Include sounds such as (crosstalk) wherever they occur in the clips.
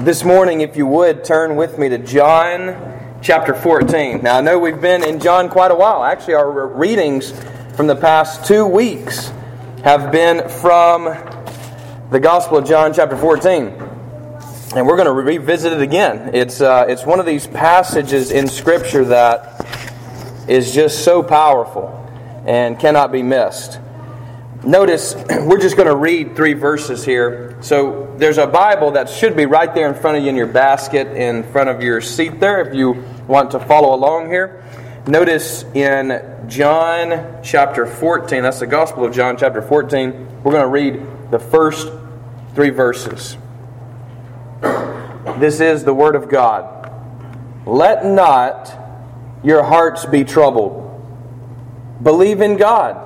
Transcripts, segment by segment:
This morning, if you would, turn with me to John chapter 14. Now, I know we've been in John quite a while. Actually, our readings from the past two weeks have been from the Gospel of John chapter 14. And we're going to revisit it again. It's, uh, it's one of these passages in Scripture that is just so powerful and cannot be missed. Notice, (clears throat) we're just going to read three verses here. So there's a Bible that should be right there in front of you in your basket, in front of your seat there, if you want to follow along here. Notice in John chapter 14, that's the Gospel of John chapter 14, we're going to read the first three verses. This is the Word of God. Let not your hearts be troubled. Believe in God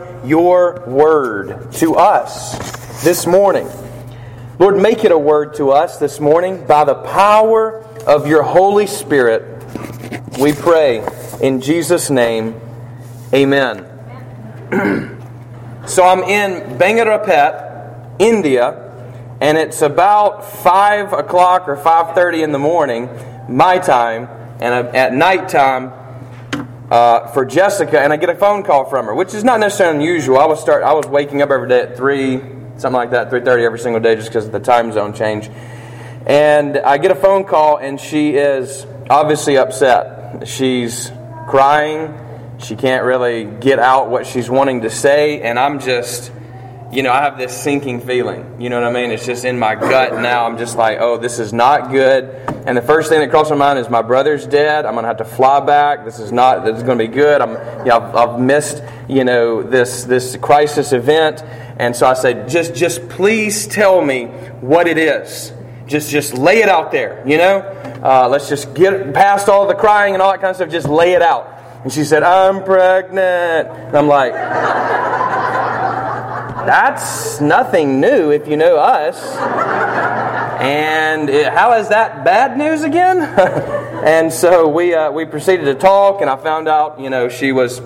your word to us this morning. Lord, make it a word to us this morning by the power of your Holy Spirit. We pray in Jesus' name. Amen. (clears throat) so I'm in Bangarapet, India, and it's about five o'clock or five thirty in the morning, my time, and at nighttime uh, for Jessica, and I get a phone call from her, which is not necessarily unusual. I was start I was waking up every day at three, something like that, three thirty every single day, just because of the time zone change. And I get a phone call, and she is obviously upset. She's crying. She can't really get out what she's wanting to say, and I'm just you know, I have this sinking feeling. You know what I mean? It's just in my gut now. I'm just like, oh, this is not good. And the first thing that crosses my mind is my brother's dead. I'm to have to fly back. This is not. This is to be good. I'm. You know, I've, I've missed. You know this this crisis event. And so I said, just just please tell me what it is. Just just lay it out there. You know, uh, let's just get past all the crying and all that kind of stuff. Just lay it out. And she said, I'm pregnant. And I'm like. That's nothing new if you know us. And it, how is that bad news again? (laughs) and so we, uh, we proceeded to talk, and I found out, you know, she was.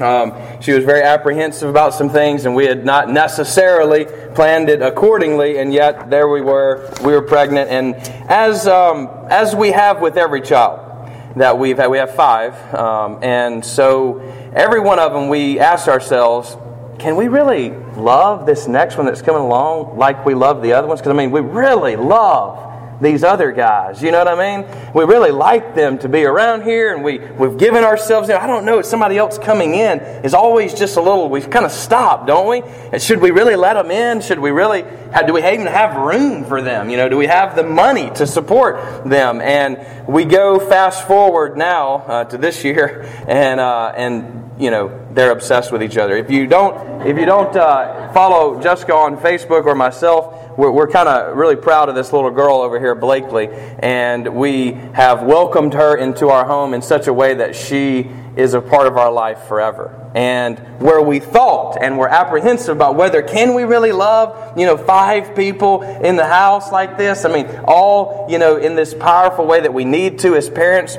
Um, she was very apprehensive about some things, and we had not necessarily planned it accordingly. And yet, there we were. We were pregnant, and as um, as we have with every child that we've had, we have five, um, and so every one of them, we asked ourselves, can we really love this next one that's coming along like we love the other ones? Because, I mean, we really love these other guys. You know what I mean? We really like them to be around here, and we, we've given ourselves. I don't know, somebody else coming in is always just a little, We've kind of stop, don't we? And should we really let them in? Should we really, do we even have room for them? You know, do we have the money to support them? And we go fast forward now uh, to this year, (laughs) and, uh, and you know they're obsessed with each other. If you don't, if you don't uh, follow Jessica on Facebook or myself, we're, we're kind of really proud of this little girl over here, Blakely, and we have welcomed her into our home in such a way that she is a part of our life forever. And where we thought and were apprehensive about whether can we really love, you know, five people in the house like this? I mean, all, you know, in this powerful way that we need to as parents.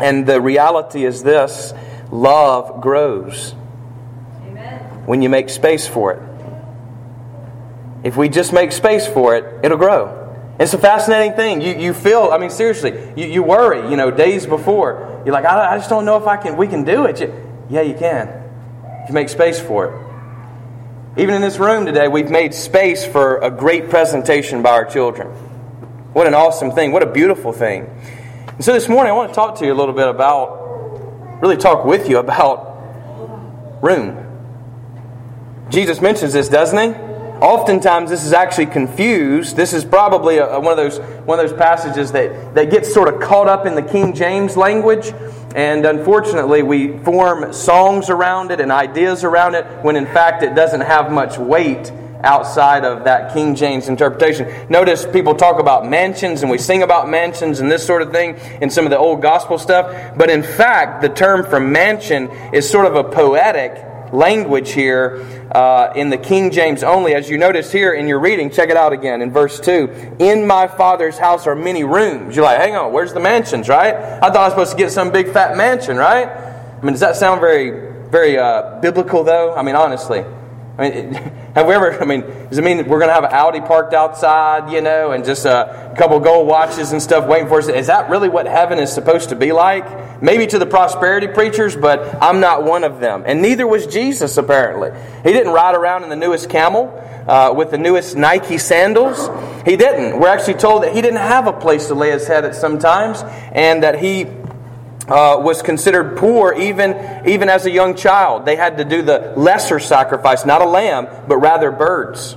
And the reality is this love grows Amen. when you make space for it. If we just make space for it, it'll grow. It's a fascinating thing. You, you feel, I mean, seriously, you, you worry, you know, days before. You're like, I, I just don't know if I can, we can do it. You, yeah, you can. If you make space for it. Even in this room today, we've made space for a great presentation by our children. What an awesome thing. What a beautiful thing. And so this morning, I want to talk to you a little bit about really talk with you about room. Jesus mentions this, doesn't he? Oftentimes, this is actually confused. This is probably a, one of those one of those passages that, that gets sort of caught up in the King James language, and unfortunately, we form songs around it and ideas around it when in fact it doesn't have much weight outside of that King James interpretation. Notice people talk about mansions and we sing about mansions and this sort of thing in some of the old gospel stuff. But in fact, the term for mansion is sort of a poetic language here uh, in the King James only. As you notice here in your reading, check it out again in verse 2. In my father's house are many rooms. You're like, hang on, where's the mansions, right? I thought I was supposed to get some big fat mansion, right? I mean, does that sound very, very uh, biblical, though? I mean, honestly. I mean, (laughs) have we ever, I mean, does it mean we're going to have Audi parked outside, you know, and just a couple gold watches and stuff waiting for us? Is that really what heaven is supposed to be like? Maybe to the prosperity preachers, but I'm not one of them. And neither was Jesus, apparently. He didn't ride around in the newest camel uh, with the newest Nike sandals. He didn't. We're actually told that he didn't have a place to lay his head at some times, and that he uh, was considered poor even, even as a young child. They had to do the lesser sacrifice, not a lamb, but rather birds.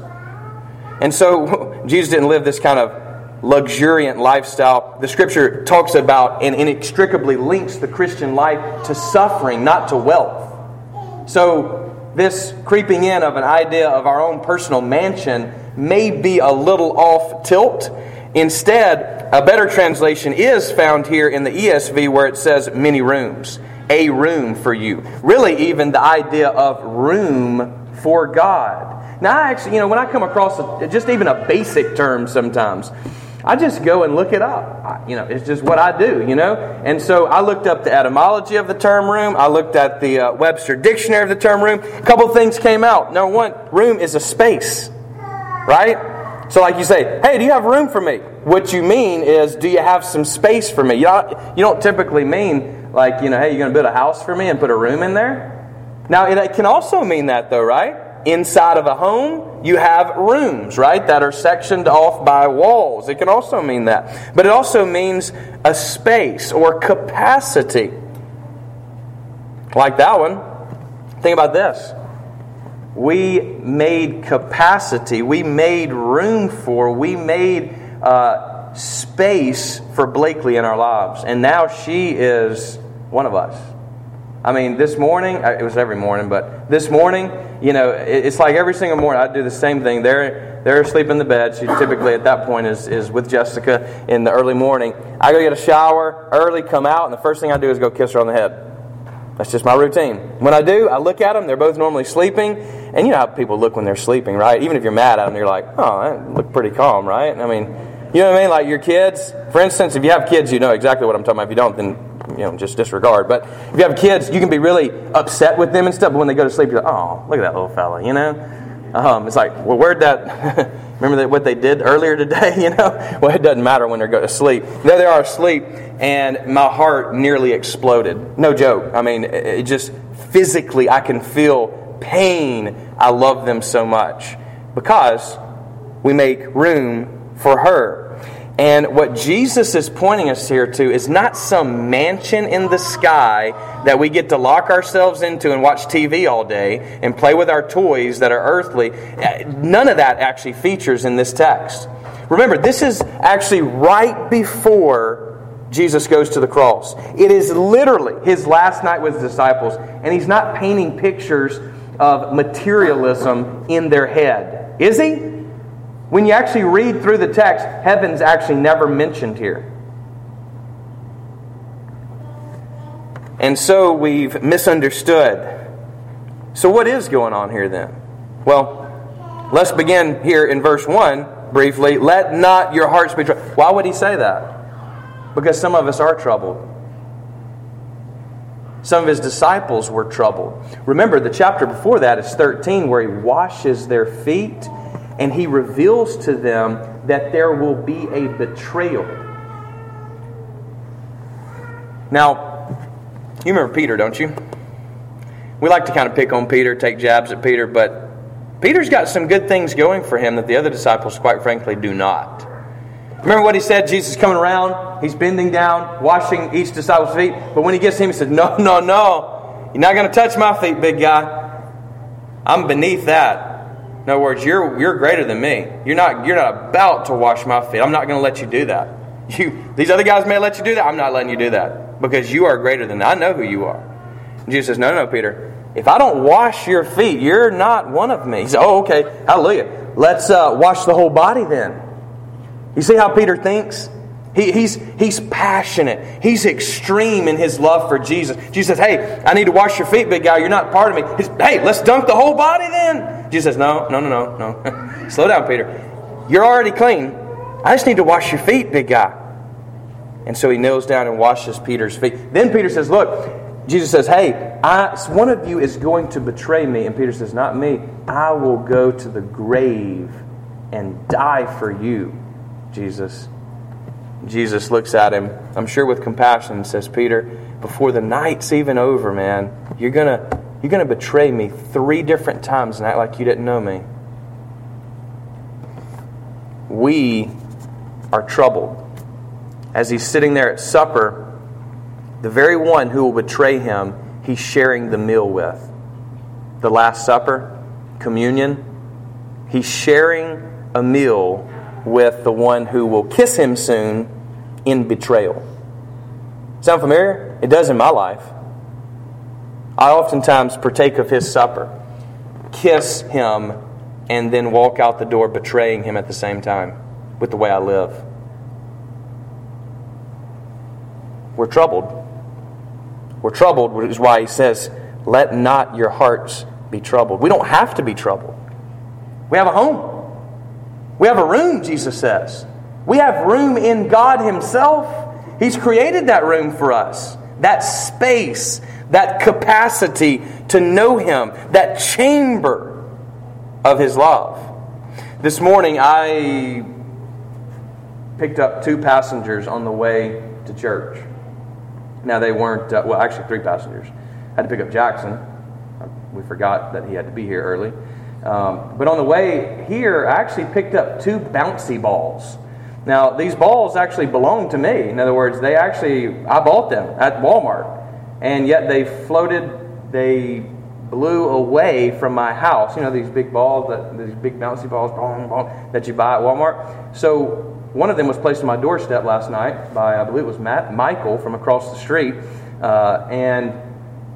And so (laughs) Jesus didn't live this kind of luxuriant lifestyle. The scripture talks about and inextricably links the Christian life to suffering, not to wealth. So, this creeping in of an idea of our own personal mansion may be a little off tilt. Instead, a better translation is found here in the ESV where it says many rooms, a room for you. Really, even the idea of room for God. Now, I actually, you know, when I come across a, just even a basic term sometimes, I just go and look it up. I, you know, it's just what I do, you know? And so I looked up the etymology of the term room. I looked at the uh, Webster Dictionary of the term room. A couple things came out. Number one, room is a space, right? So, like you say, hey, do you have room for me? What you mean is, do you have some space for me? You don't, you don't typically mean, like, you know, hey, you're going to build a house for me and put a room in there? Now, it can also mean that, though, right? Inside of a home, you have rooms, right, that are sectioned off by walls. It can also mean that. But it also means a space or capacity. Like that one. Think about this. We made capacity, we made room for, we made uh, space for Blakely in our lives. And now she is one of us. I mean, this morning, uh, it was every morning, but this morning, you know, it's like every single morning I do the same thing. They're, they're asleep in the bed. She typically at that point is, is with Jessica in the early morning. I go get a shower early, come out, and the first thing I do is go kiss her on the head. That's just my routine. When I do, I look at them. They're both normally sleeping. And you know how people look when they're sleeping, right? Even if you're mad at them, you're like, oh, I look pretty calm, right? I mean, you know what I mean? Like your kids, for instance, if you have kids, you know exactly what I'm talking about. If you don't, then you know, just disregard. But if you have kids, you can be really upset with them and stuff. But when they go to sleep, you're like, oh, look at that little fella, you know. Um, it's like, well, where'd that? (laughs) remember that what they did earlier today? (laughs) You know, well, it doesn't matter when they go to sleep. There they are asleep, and my heart nearly exploded. No joke. I mean, it just physically, I can feel pain. I love them so much because we make room for her. And what Jesus is pointing us here to is not some mansion in the sky that we get to lock ourselves into and watch TV all day and play with our toys that are earthly. None of that actually features in this text. Remember, this is actually right before Jesus goes to the cross. It is literally his last night with his disciples, and he's not painting pictures of materialism in their head. Is he? When you actually read through the text, heaven's actually never mentioned here. And so we've misunderstood. So, what is going on here then? Well, let's begin here in verse 1 briefly. Let not your hearts be troubled. Why would he say that? Because some of us are troubled. Some of his disciples were troubled. Remember, the chapter before that is 13, where he washes their feet and he reveals to them that there will be a betrayal. Now, you remember Peter, don't you? We like to kind of pick on Peter, take jabs at Peter, but Peter's got some good things going for him that the other disciples, quite frankly, do not. Remember what he said? Jesus coming around, he's bending down, washing each disciple's feet. But when he gets to him, he said, No, no, no. You're not going to touch my feet, big guy. I'm beneath that. In other words, you're, you're greater than me. You're not, you're not about to wash my feet. I'm not going to let you do that. You, these other guys may let you do that. I'm not letting you do that because you are greater than. I know who you are. And Jesus says, No, no, Peter. If I don't wash your feet, you're not one of me. He said, Oh, okay. Hallelujah. let's uh, wash the whole body then. You see how Peter thinks? He, he's, he's passionate. He's extreme in his love for Jesus. Jesus says, Hey, I need to wash your feet, big guy. You're not part of me. He's, hey, let's dunk the whole body then. Jesus says, No, no, no, no, no. (laughs) Slow down, Peter. You're already clean. I just need to wash your feet, big guy. And so he kneels down and washes Peter's feet. Then Peter says, Look, Jesus says, Hey, I, one of you is going to betray me. And Peter says, Not me. I will go to the grave and die for you, Jesus. Jesus looks at him, I'm sure with compassion, says, Peter, before the night's even over, man, you're going to you're going to betray me three different times and act like you didn't know me. We are troubled. As he's sitting there at supper, the very one who will betray him, he's sharing the meal with. The Last Supper, communion, he's sharing a meal with the one who will kiss him soon in betrayal. Sound familiar? It does in my life. I oftentimes partake of his supper, kiss him, and then walk out the door betraying him at the same time with the way I live. We're troubled. We're troubled, which is why he says, Let not your hearts be troubled. We don't have to be troubled. We have a home. We have a room, Jesus says. We have room in God Himself. He's created that room for us, that space, that capacity to know Him, that chamber of His love. This morning, I picked up two passengers on the way to church. Now, they weren't, uh, well, actually, three passengers. I had to pick up Jackson. We forgot that he had to be here early. Um, but on the way here, I actually picked up two bouncy balls. Now, these balls actually belong to me. In other words, they actually, I bought them at Walmart. And yet they floated, they blew away from my house. You know, these big balls, that, these big bouncy balls that you buy at Walmart. So one of them was placed on my doorstep last night by, I believe it was Matt, Michael from across the street. Uh, and,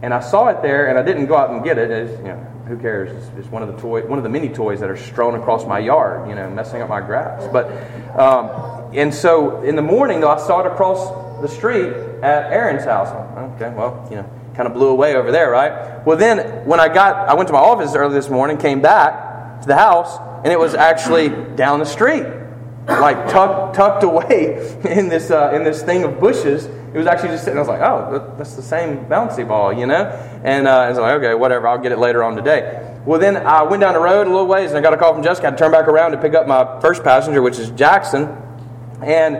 and I saw it there, and I didn't go out and get it. As, you know, who cares? It's just one of the toy, one of the many toys that are strewn across my yard, you know, messing up my grass. But um, and so in the morning, though, I saw it across the street at Aaron's house. Okay, well, you know, kind of blew away over there, right? Well, then when I got, I went to my office early this morning, came back to the house, and it was actually down the street, like tucked tucked away (laughs) in this uh, in this thing of bushes it was actually just sitting. I was like, oh, that's the same bouncy ball, you know? And uh, I was like, okay, whatever. I'll get it later on today. Well, then I went down the road a little ways and I got a call from Jessica. I to back around to pick up my first passenger, which is Jackson. And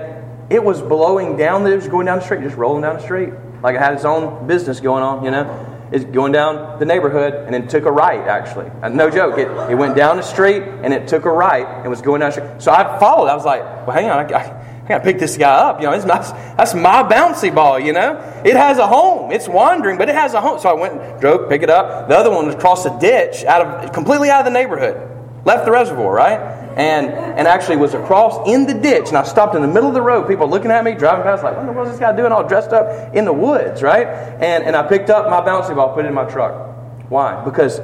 it was blowing down. It was going down the street, just rolling down the street. Like it had its own business going on, you know? It's going down the neighborhood and then took a right, actually. Uh, no joke. It, it went down the street and it took a right and was going down. So I followed. I was like, well, hang on. I, I, I gotta pick this guy up. You know, it's my, that's my bouncy ball, you know? It has a home. It's wandering, but it has a home. So I went and drove, pick it up. The other one was across a ditch, out of completely out of the neighborhood. Left the reservoir, right? And and actually was across in the ditch. And I stopped in the middle of the road, people looking at me, driving past, like, what the world is this guy doing all dressed up in the woods, right? And and I picked up my bouncy ball, put it in my truck. Why? Because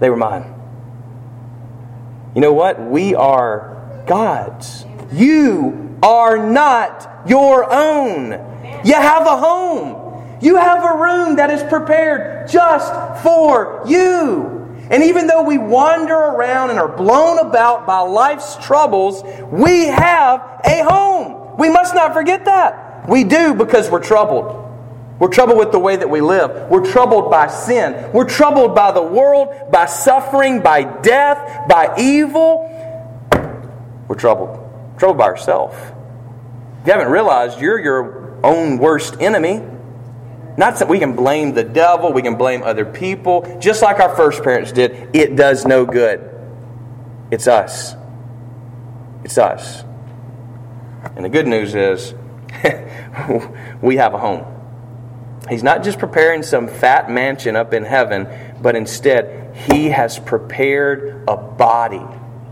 they were mine. You know what? We are God's. You are not your own. You have a home. You have a room that is prepared just for you. And even though we wander around and are blown about by life's troubles, we have a home. We must not forget that. We do because we're troubled. We're troubled with the way that we live. We're troubled by sin. We're troubled by the world, by suffering, by death, by evil. We're troubled troubled by ourselves. You haven't realized, you're your own worst enemy. Not that we can blame the devil, we can blame other people, just like our first parents did. It does no good. It's us. It's us. And the good news is, (laughs) we have a home. He's not just preparing some fat mansion up in heaven, but instead, He has prepared a body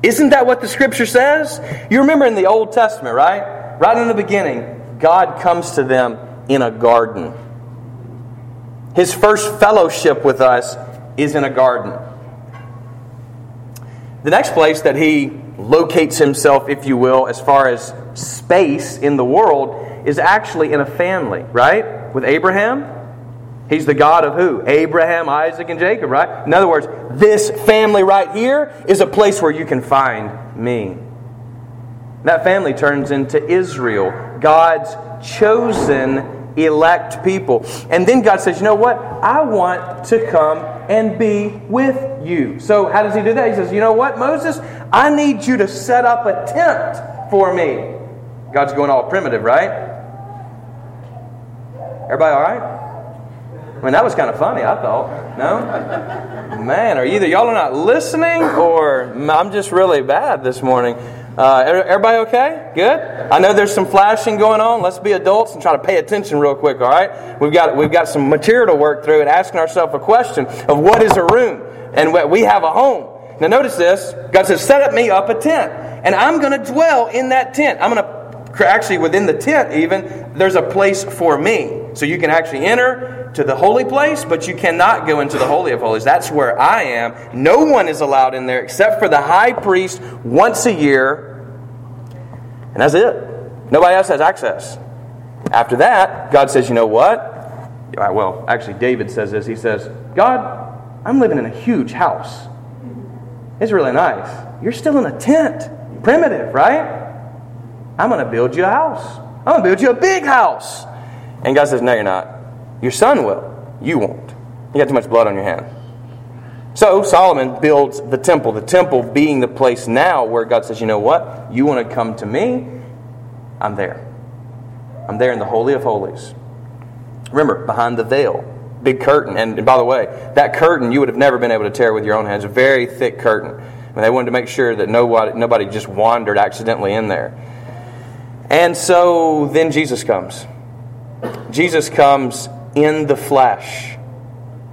isn't that what the scripture says? You remember in the Old Testament, right? Right in the beginning, God comes to them in a garden. His first fellowship with us is in a garden. The next place that he locates himself, if you will, as far as space in the world, is actually in a family, right? With Abraham. He's the God of who? Abraham, Isaac, and Jacob, right? In other words, this family right here is a place where you can find me. That family turns into Israel, God's chosen elect people. And then God says, You know what? I want to come and be with you. So, how does He do that? He says, You know what, Moses? I need you to set up a tent for me. God's going all primitive, right? Everybody all right? I mean, that was kind of funny, I thought. No? Man, are either y'all are not listening or I'm just really bad this morning. Uh, everybody okay? Good? I know there's some flashing going on. Let's be adults and try to pay attention real quick, all right? We've got, we've got some material to work through and asking ourselves a question of what is a room? And what we have a home. Now, notice this. God says, set up me up a tent, and I'm going to dwell in that tent. I'm going to actually within the tent even there's a place for me so you can actually enter to the holy place but you cannot go into the holy of holies that's where i am no one is allowed in there except for the high priest once a year and that's it nobody else has access after that god says you know what well actually david says this he says god i'm living in a huge house it's really nice you're still in a tent primitive right I'm going to build you a house. I'm going to build you a big house. And God says, No, you're not. Your son will. You won't. You got too much blood on your hand. So Solomon builds the temple, the temple being the place now where God says, You know what? You want to come to me? I'm there. I'm there in the Holy of Holies. Remember, behind the veil, big curtain. And, by the way, that curtain you would have never been able to tear with your own hands. A very thick curtain. And they wanted to make sure that nobody, nobody just wandered accidentally in there. And so then Jesus comes. Jesus comes in the flesh.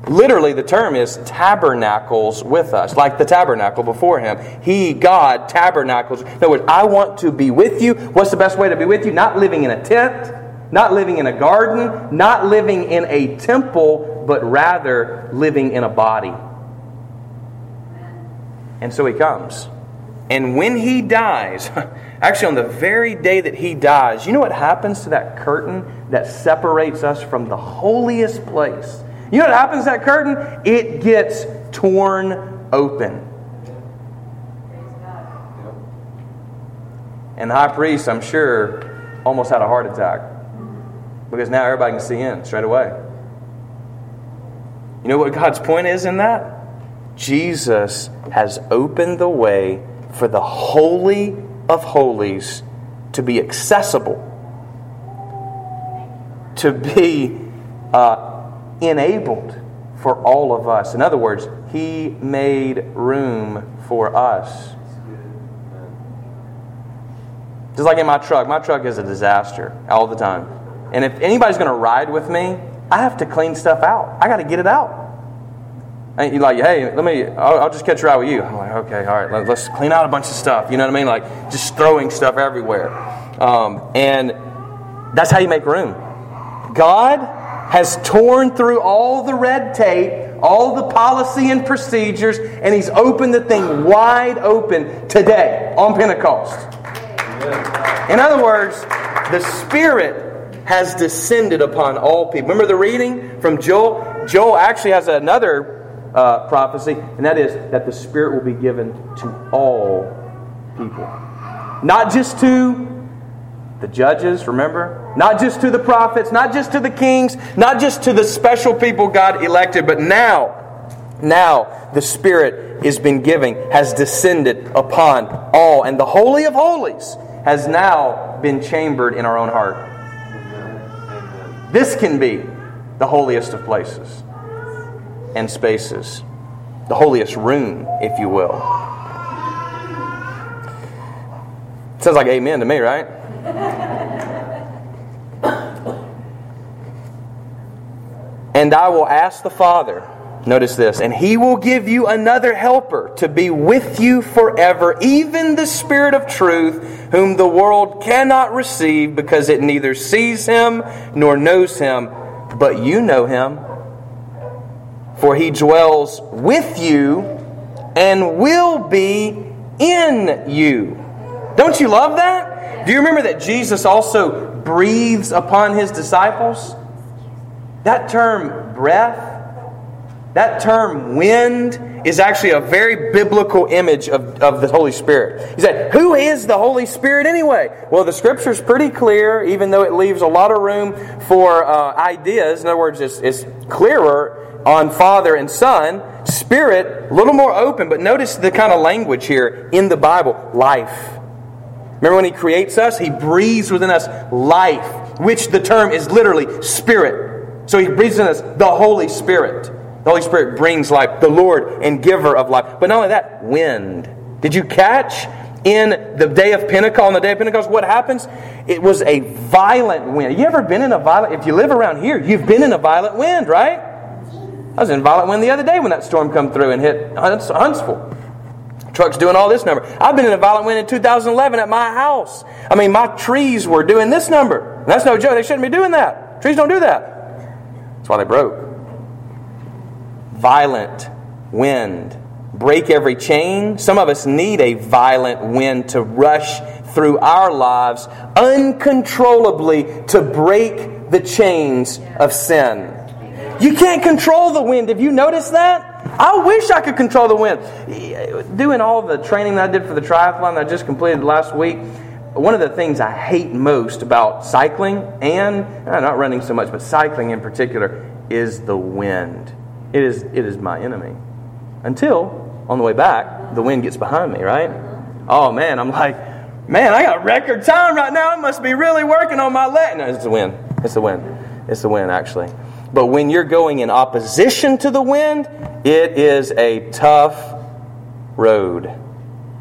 Literally, the term is tabernacles with us, like the tabernacle before him. He, God, tabernacles. In other words, I want to be with you. What's the best way to be with you? Not living in a tent, not living in a garden, not living in a temple, but rather living in a body. And so he comes. And when he dies, (laughs) Actually, on the very day that he dies, you know what happens to that curtain that separates us from the holiest place? You know what happens that curtain? It gets torn open. And the high priest, I'm sure, almost had a heart attack because now everybody can see in straight away. You know what God's point is in that? Jesus has opened the way for the holy of holies to be accessible, to be uh, enabled for all of us. In other words, He made room for us. Just like in my truck, my truck is a disaster all the time. And if anybody's going to ride with me, I have to clean stuff out. I got to get it out. And you're like, hey, let me, I'll, I'll, just catch a ride with you. I'm like, okay, all right, let, us clean out a bunch of stuff. You know what I mean? Like, just throwing stuff everywhere. Um, and that's how you make room. God has torn through all the red tape, all the policy and procedures, and He's opened the thing wide open today on Pentecost. In other words, the Spirit has descended upon all people. Remember the reading from Joel? Joel actually has another uh, prophecy, and that is that the Spirit will be given to all people. Not just to the judges, remember? Not just to the prophets, not just to the kings, not just to the special people God elected, but now, now the Spirit has been giving, has descended upon all. And the Holy of Holies has now been chambered in our own heart. This can be the holiest of places and spaces. The holiest room, if you will. Sounds like amen to me, right? And I will ask the Father, notice this, and he will give you another helper to be with you forever, even the Spirit of truth, whom the world cannot receive because it neither sees him nor knows him, but you know him for he dwells with you and will be in you. Don't you love that? Do you remember that Jesus also breathes upon his disciples? That term breath, that term wind, is actually a very biblical image of, of the Holy Spirit. He said, Who is the Holy Spirit anyway? Well, the scripture's pretty clear, even though it leaves a lot of room for uh, ideas. In other words, it's, it's clearer on Father and Son. Spirit, a little more open, but notice the kind of language here in the Bible life. Remember when He creates us? He breathes within us life, which the term is literally spirit. So He breathes in us the Holy Spirit. The Holy Spirit brings life, the Lord and giver of life. But not only that, wind. Did you catch in the day of Pentecost, on the day of Pentecost, what happens? It was a violent wind. You ever been in a violent, if you live around here, you've been in a violent wind, right? I was in violent wind the other day when that storm come through and hit Huntsville. Trucks doing all this number. I've been in a violent wind in 2011 at my house. I mean, my trees were doing this number. That's no joke. They shouldn't be doing that. Trees don't do that. That's why they broke violent wind. Break every chain. Some of us need a violent wind to rush through our lives uncontrollably to break the chains of sin. You can't control the wind. Have you noticed that? I wish I could control the wind. Doing all the training that I did for the triathlon that I just completed last week, one of the things I hate most about cycling and uh, not running so much, but cycling in particular, is the wind. It is, it is my enemy. Until, on the way back, the wind gets behind me, right? Oh man, I'm like, man, I got record time right now. I must be really working on my leg. No, it's the wind. It's the wind. It's the wind, actually. But when you're going in opposition to the wind, it is a tough road.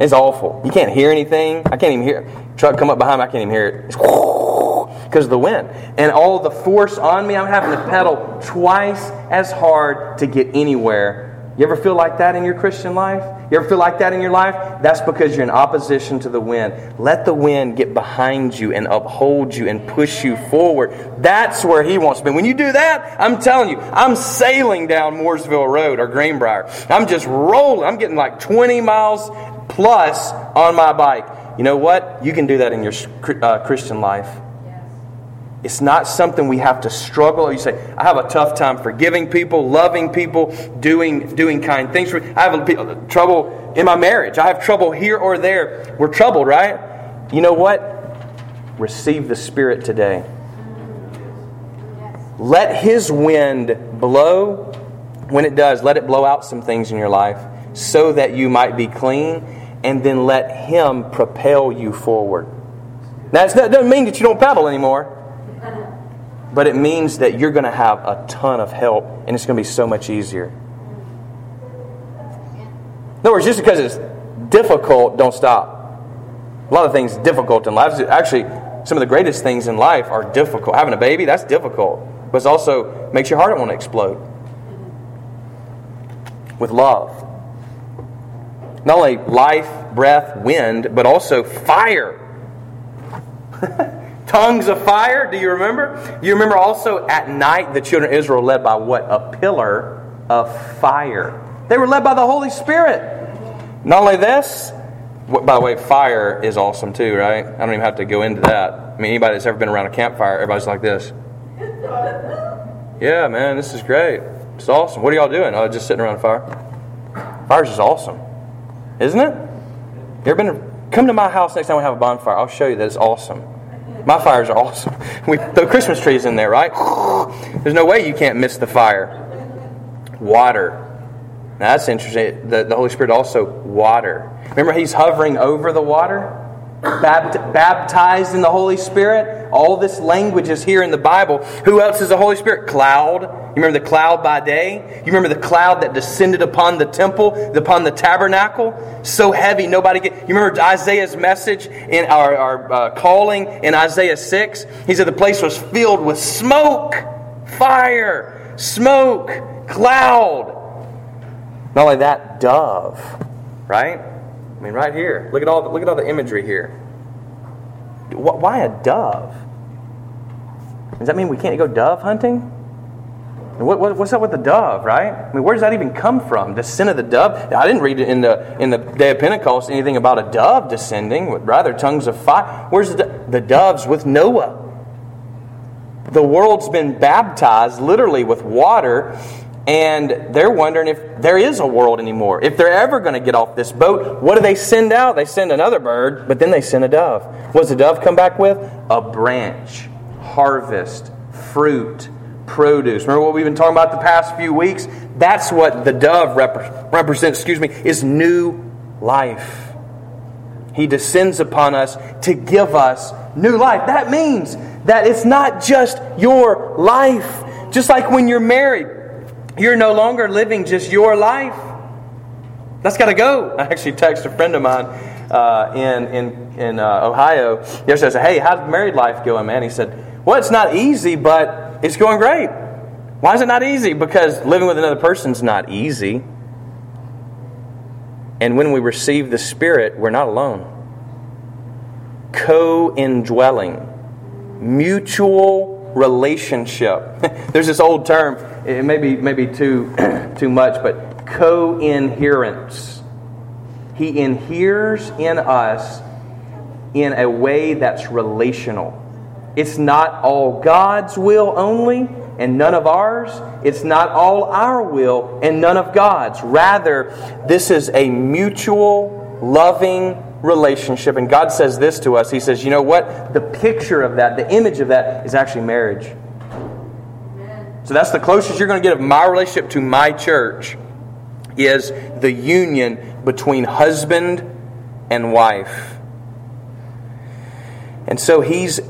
It's awful. You can't hear anything. I can't even hear. It. Truck come up behind me. I can't even hear it. It's (laughs) because of the wind. And all the force on me, I'm having to pedal twice as hard to get anywhere. You ever feel like that in your Christian life? You ever feel like that in your life? That's because you're in opposition to the wind. Let the wind get behind you and uphold you and push you forward. That's where He wants to be. When you do that, I'm telling you, I'm sailing down Mooresville Road or Greenbrier. I'm just rolling. I'm getting like 20 miles plus on my bike. You know what? You can do that in your uh, Christian life. It's not something we have to struggle. You say, I have a tough time forgiving people, loving people, doing, doing kind things. I have a, trouble in my marriage. I have trouble here or there. We're troubled, right? You know what? Receive the Spirit today. Let His wind blow. When it does, let it blow out some things in your life so that you might be clean, and then let Him propel you forward. Now, that doesn't mean that you don't pedal anymore but it means that you're going to have a ton of help and it's going to be so much easier. In other words, just because it's difficult, don't stop. A lot of things difficult in life. Actually, some of the greatest things in life are difficult. Having a baby, that's difficult. But it also makes your heart want to explode. With love. Not only life, breath, wind, but also fire. (laughs) tongues of fire. Do you remember? You remember also at night the children of Israel led by what? A pillar of fire. They were led by the Holy Spirit. Not only this, by the way, fire is awesome too, right? I don't even have to go into that. I mean, anybody that's ever been around a campfire, everybody's like this. Yeah, man, this is great. It's awesome. What are y'all doing? Oh, just sitting around a fire. Fire's just awesome, isn't it? You ever been? Come to my house next time we have a bonfire. I'll show you that it's awesome. My fires are awesome. (laughs) We throw Christmas trees in there, right? (sighs) There's no way you can't miss the fire. Water. Now that's interesting. The, the Holy Spirit also water. Remember, He's hovering over the water? Bapt- baptized in the Holy Spirit. All this language is here in the Bible. Who else is the Holy Spirit? Cloud. You remember the cloud by day? You remember the cloud that descended upon the temple, upon the tabernacle? So heavy, nobody get. You remember Isaiah's message in our, our uh, calling in Isaiah 6? He said the place was filled with smoke, fire, smoke, cloud. Not only that, dove, right? I mean, right here. Look at all the, look at all the imagery here. Why a dove? Does that mean we can't go dove hunting? What, what, what's up with the dove, right? I mean, where does that even come from? The sin of the dove? I didn't read in the, in the day of Pentecost anything about a dove descending, rather tongues of fire. Where's the, the doves with Noah? The world's been baptized literally with water, and they're wondering if there is a world anymore. If they're ever going to get off this boat, what do they send out? They send another bird, but then they send a dove. What does the dove come back with? A branch, harvest, fruit produce. Remember what we've been talking about the past few weeks? That's what the dove rep- represents, excuse me, is new life. He descends upon us to give us new life. That means that it's not just your life. Just like when you're married, you're no longer living just your life. That's got to go. (laughs) I actually texted a friend of mine uh, in, in, in uh, Ohio yesterday. I said, Hey, how's married life going, man? He said, Well, it's not easy, but it's going great. Why is it not easy? Because living with another person is not easy. And when we receive the Spirit, we're not alone. Co indwelling, mutual relationship. (laughs) There's this old term, it may be maybe too, (clears throat) too much, but co inherence. He inheres in us in a way that's relational. It's not all God's will only and none of ours. It's not all our will and none of God's. Rather, this is a mutual, loving relationship. And God says this to us He says, you know what? The picture of that, the image of that, is actually marriage. So that's the closest you're going to get of my relationship to my church is the union between husband and wife. And so he's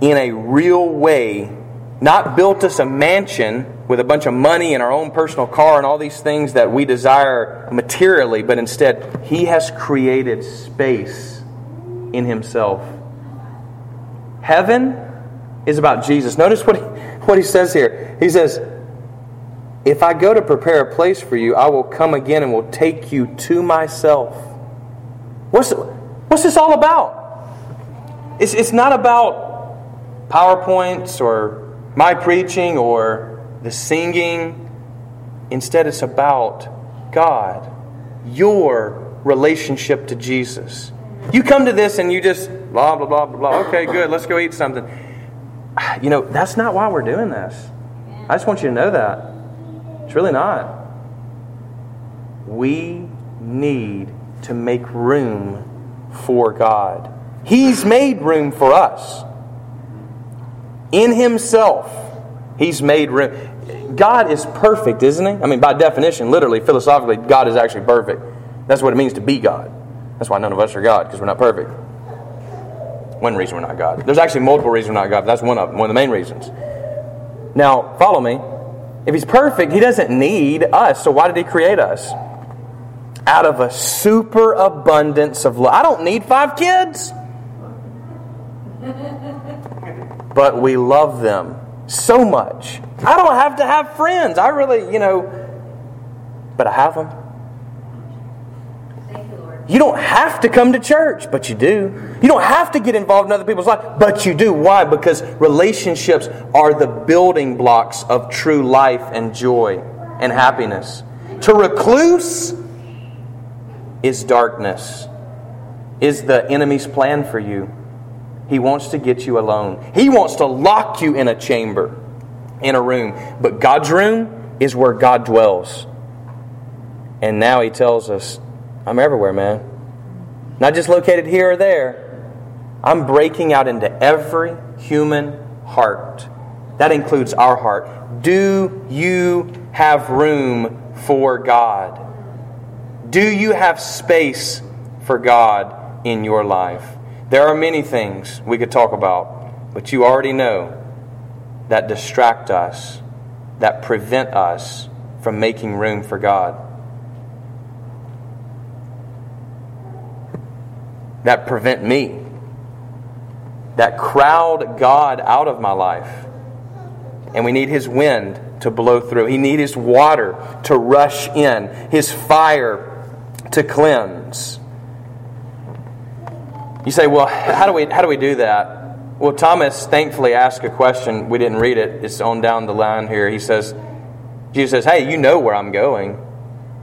in a real way, not built us a mansion with a bunch of money and our own personal car and all these things that we desire materially, but instead, He has created space in Himself. Heaven is about Jesus. Notice what he, what he says here. He says, If I go to prepare a place for you, I will come again and will take you to myself. What's, what's this all about? It's, it's not about PowerPoints or my preaching or the singing. Instead, it's about God, your relationship to Jesus. You come to this and you just blah, blah, blah, blah, blah. Okay, good, let's go eat something. (sighs) You know, that's not why we're doing this. I just want you to know that. It's really not. We need to make room for God. He's made room for us. In himself, he's made room. God is perfect, isn't he? I mean, by definition, literally, philosophically, God is actually perfect. That's what it means to be God. That's why none of us are God, because we're not perfect. One reason we're not God. There's actually multiple reasons we're not God, that's one of them, one of the main reasons. Now, follow me. If he's perfect, he doesn't need us. So why did he create us? Out of a superabundance of love. I don't need five kids but we love them so much. I don't have to have friends. I really, you know, but I have them. You don't have to come to church, but you do. You don't have to get involved in other people's life, but you do. Why? Because relationships are the building blocks of true life and joy and happiness. To recluse is darkness, is the enemy's plan for you. He wants to get you alone. He wants to lock you in a chamber, in a room. But God's room is where God dwells. And now He tells us, I'm everywhere, man. Not just located here or there. I'm breaking out into every human heart. That includes our heart. Do you have room for God? Do you have space for God in your life? There are many things we could talk about, but you already know that distract us, that prevent us from making room for God. That prevent me, that crowd God out of my life. And we need His wind to blow through. He needs His water to rush in, His fire to cleanse. You say, well, how do we, how do, we do that? Well, Thomas thankfully asked a question. We didn't read it, it's on down the line here. He says, Jesus says, Hey, you know where I'm going.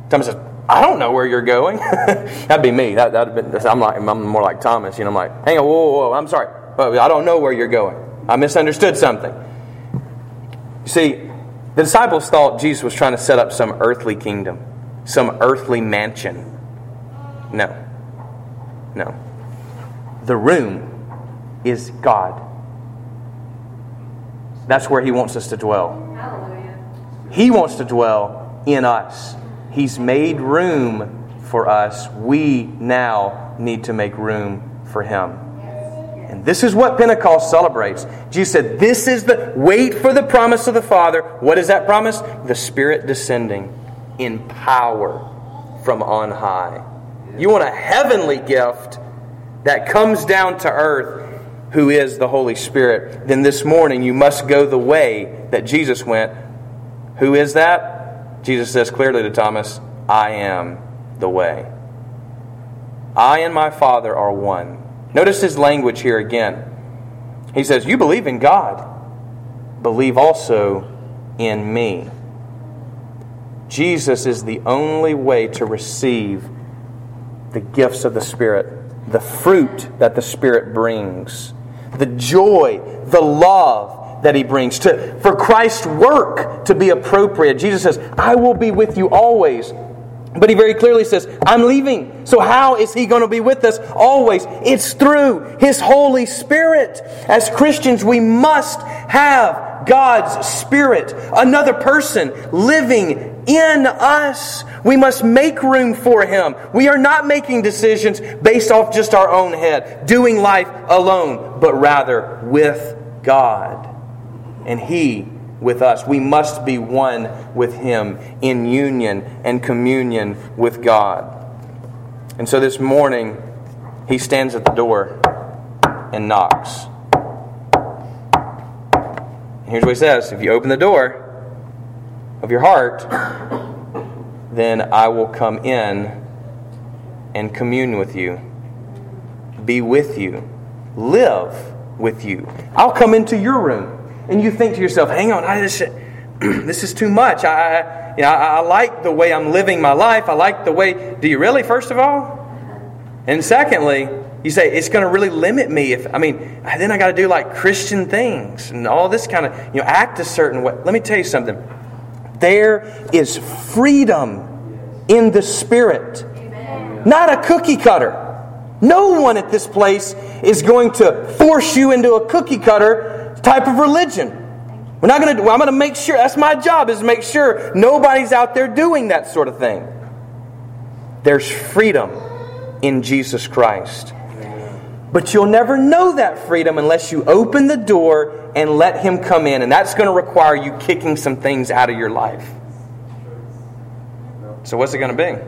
Thomas says, I don't know where you're going. (laughs) That'd be me. That, that'd been, I'm, like, I'm more like Thomas. You know, I'm like, hang on, whoa, whoa, whoa, I'm sorry. I don't know where you're going. I misunderstood something. You see, the disciples thought Jesus was trying to set up some earthly kingdom, some earthly mansion. No. No. The room is God. That's where He wants us to dwell. Hallelujah. He wants to dwell in us. He's made room for us. We now need to make room for Him. And this is what Pentecost celebrates. Jesus said, This is the wait for the promise of the Father. What is that promise? The Spirit descending in power from on high. You want a heavenly gift that comes down to earth, who is the Holy Spirit. Then this morning you must go the way that Jesus went. Who is that? Jesus says clearly to Thomas, I am the way. I and my Father are one. Notice his language here again. He says, You believe in God, believe also in me. Jesus is the only way to receive the gifts of the Spirit, the fruit that the Spirit brings, the joy, the love that He brings. To, for Christ's work to be appropriate, Jesus says, I will be with you always but he very clearly says, I'm leaving. So, how is he going to be with us always? It's through his Holy Spirit. As Christians, we must have God's Spirit, another person living in us. We must make room for him. We are not making decisions based off just our own head, doing life alone, but rather with God. And he with us. We must be one with Him in union and communion with God. And so this morning, He stands at the door and knocks. And here's what He says If you open the door of your heart, then I will come in and commune with you, be with you, live with you. I'll come into your room and you think to yourself, hang on, I just, (clears throat) this is too much. I, you know, I, I like the way I'm living my life. I like the way. Do you really, first of all? And secondly, you say it's going to really limit me if I mean then I got to do like Christian things and all this kind of you know act a certain way. Let me tell you something. There is freedom in the spirit. Amen. Not a cookie cutter. No one at this place is going to force you into a cookie cutter type of religion. We're not going to. I'm going to make sure. That's my job is to make sure nobody's out there doing that sort of thing. There's freedom in Jesus Christ. But you'll never know that freedom unless you open the door and let Him come in. And that's going to require you kicking some things out of your life. So, what's it going to be?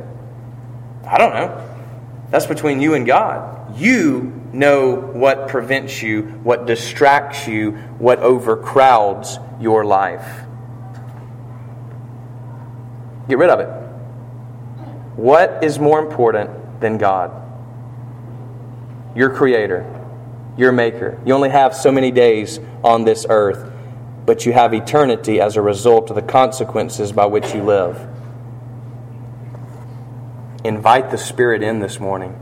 I don't know. That's between you and God. You know what prevents you, what distracts you, what overcrowds your life. Get rid of it. What is more important than God? Your creator, your maker. You only have so many days on this earth, but you have eternity as a result of the consequences by which you live. Invite the Spirit in this morning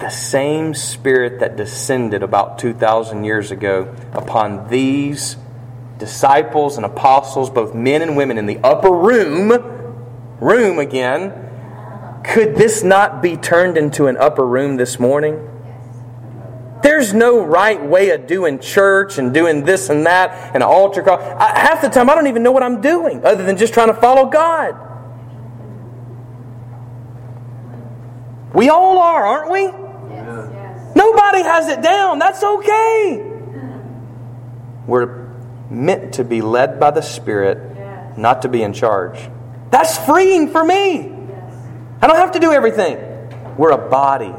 the same Spirit that descended about 2,000 years ago upon these disciples and apostles, both men and women, in the upper room, room again, could this not be turned into an upper room this morning? There's no right way of doing church and doing this and that and an altar call. I, half the time, I don't even know what I'm doing other than just trying to follow God. We all are, aren't we? Nobody has it down. That's okay. We're meant to be led by the Spirit, not to be in charge. That's freeing for me. I don't have to do everything. We're a body.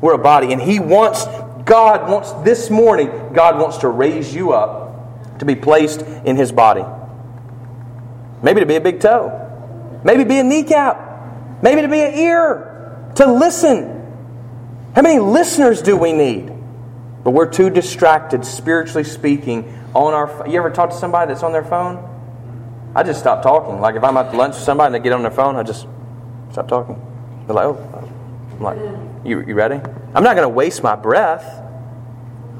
We're a body. And He wants, God wants, this morning, God wants to raise you up to be placed in His body. Maybe to be a big toe. Maybe be a kneecap. Maybe to be an ear. To listen how many listeners do we need? But we're too distracted, spiritually speaking, on our. You ever talk to somebody that's on their phone? I just stop talking. Like if I'm at lunch with somebody and they get on their phone, I just stop talking. They're like, oh, I'm like, you, you ready? I'm not going to waste my breath.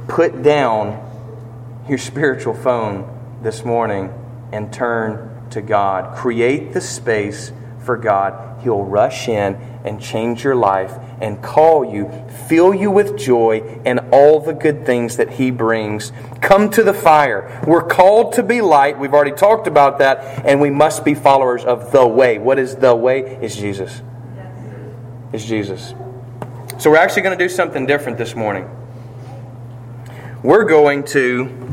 Put down your spiritual phone this morning and turn to God. Create the space for God. He'll rush in and change your life and call you, fill you with joy and all the good things that He brings. Come to the fire. We're called to be light. We've already talked about that, and we must be followers of the way. What is the way? Is Jesus. Is Jesus. So we're actually going to do something different this morning. We're going to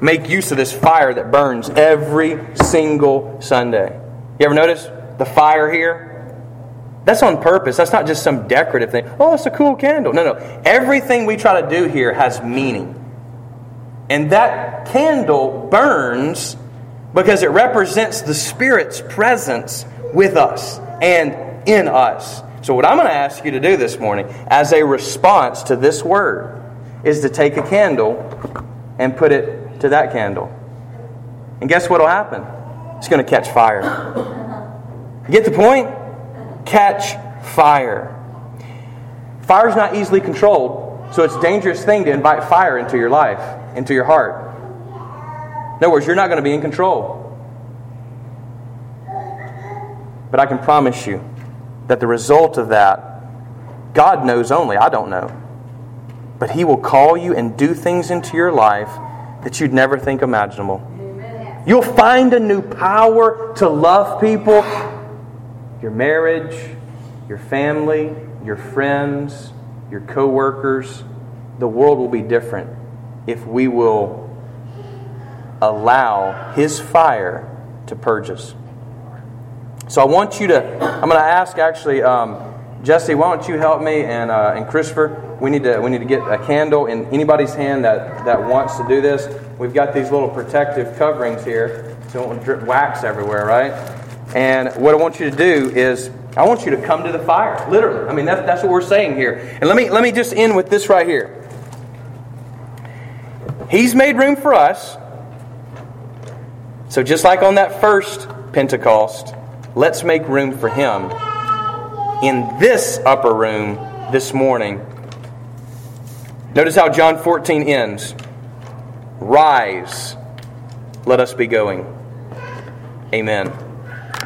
make use of this fire that burns every single Sunday. You ever notice the fire here? That's on purpose. That's not just some decorative thing. Oh, it's a cool candle. No, no. Everything we try to do here has meaning. And that candle burns because it represents the Spirit's presence with us and in us. So, what I'm going to ask you to do this morning, as a response to this word, is to take a candle and put it to that candle. And guess what will happen? It's going to catch fire. You get the point? catch fire. Fire is not easily controlled, so it's a dangerous thing to invite fire into your life, into your heart. In other words, you're not going to be in control. But I can promise you that the result of that, God knows only. I don't know. But He will call you and do things into your life that you'd never think imaginable. You'll find a new power to love people your marriage, your family, your friends, your coworkers, the world will be different if we will allow His fire to purge us. So I want you to, I'm going to ask actually, um, Jesse, why don't you help me and, uh, and Christopher? We need, to, we need to get a candle in anybody's hand that, that wants to do this. We've got these little protective coverings here so it won't drip wax everywhere, right? And what I want you to do is, I want you to come to the fire. Literally. I mean, that's, that's what we're saying here. And let me, let me just end with this right here. He's made room for us. So, just like on that first Pentecost, let's make room for Him in this upper room this morning. Notice how John 14 ends Rise, let us be going. Amen.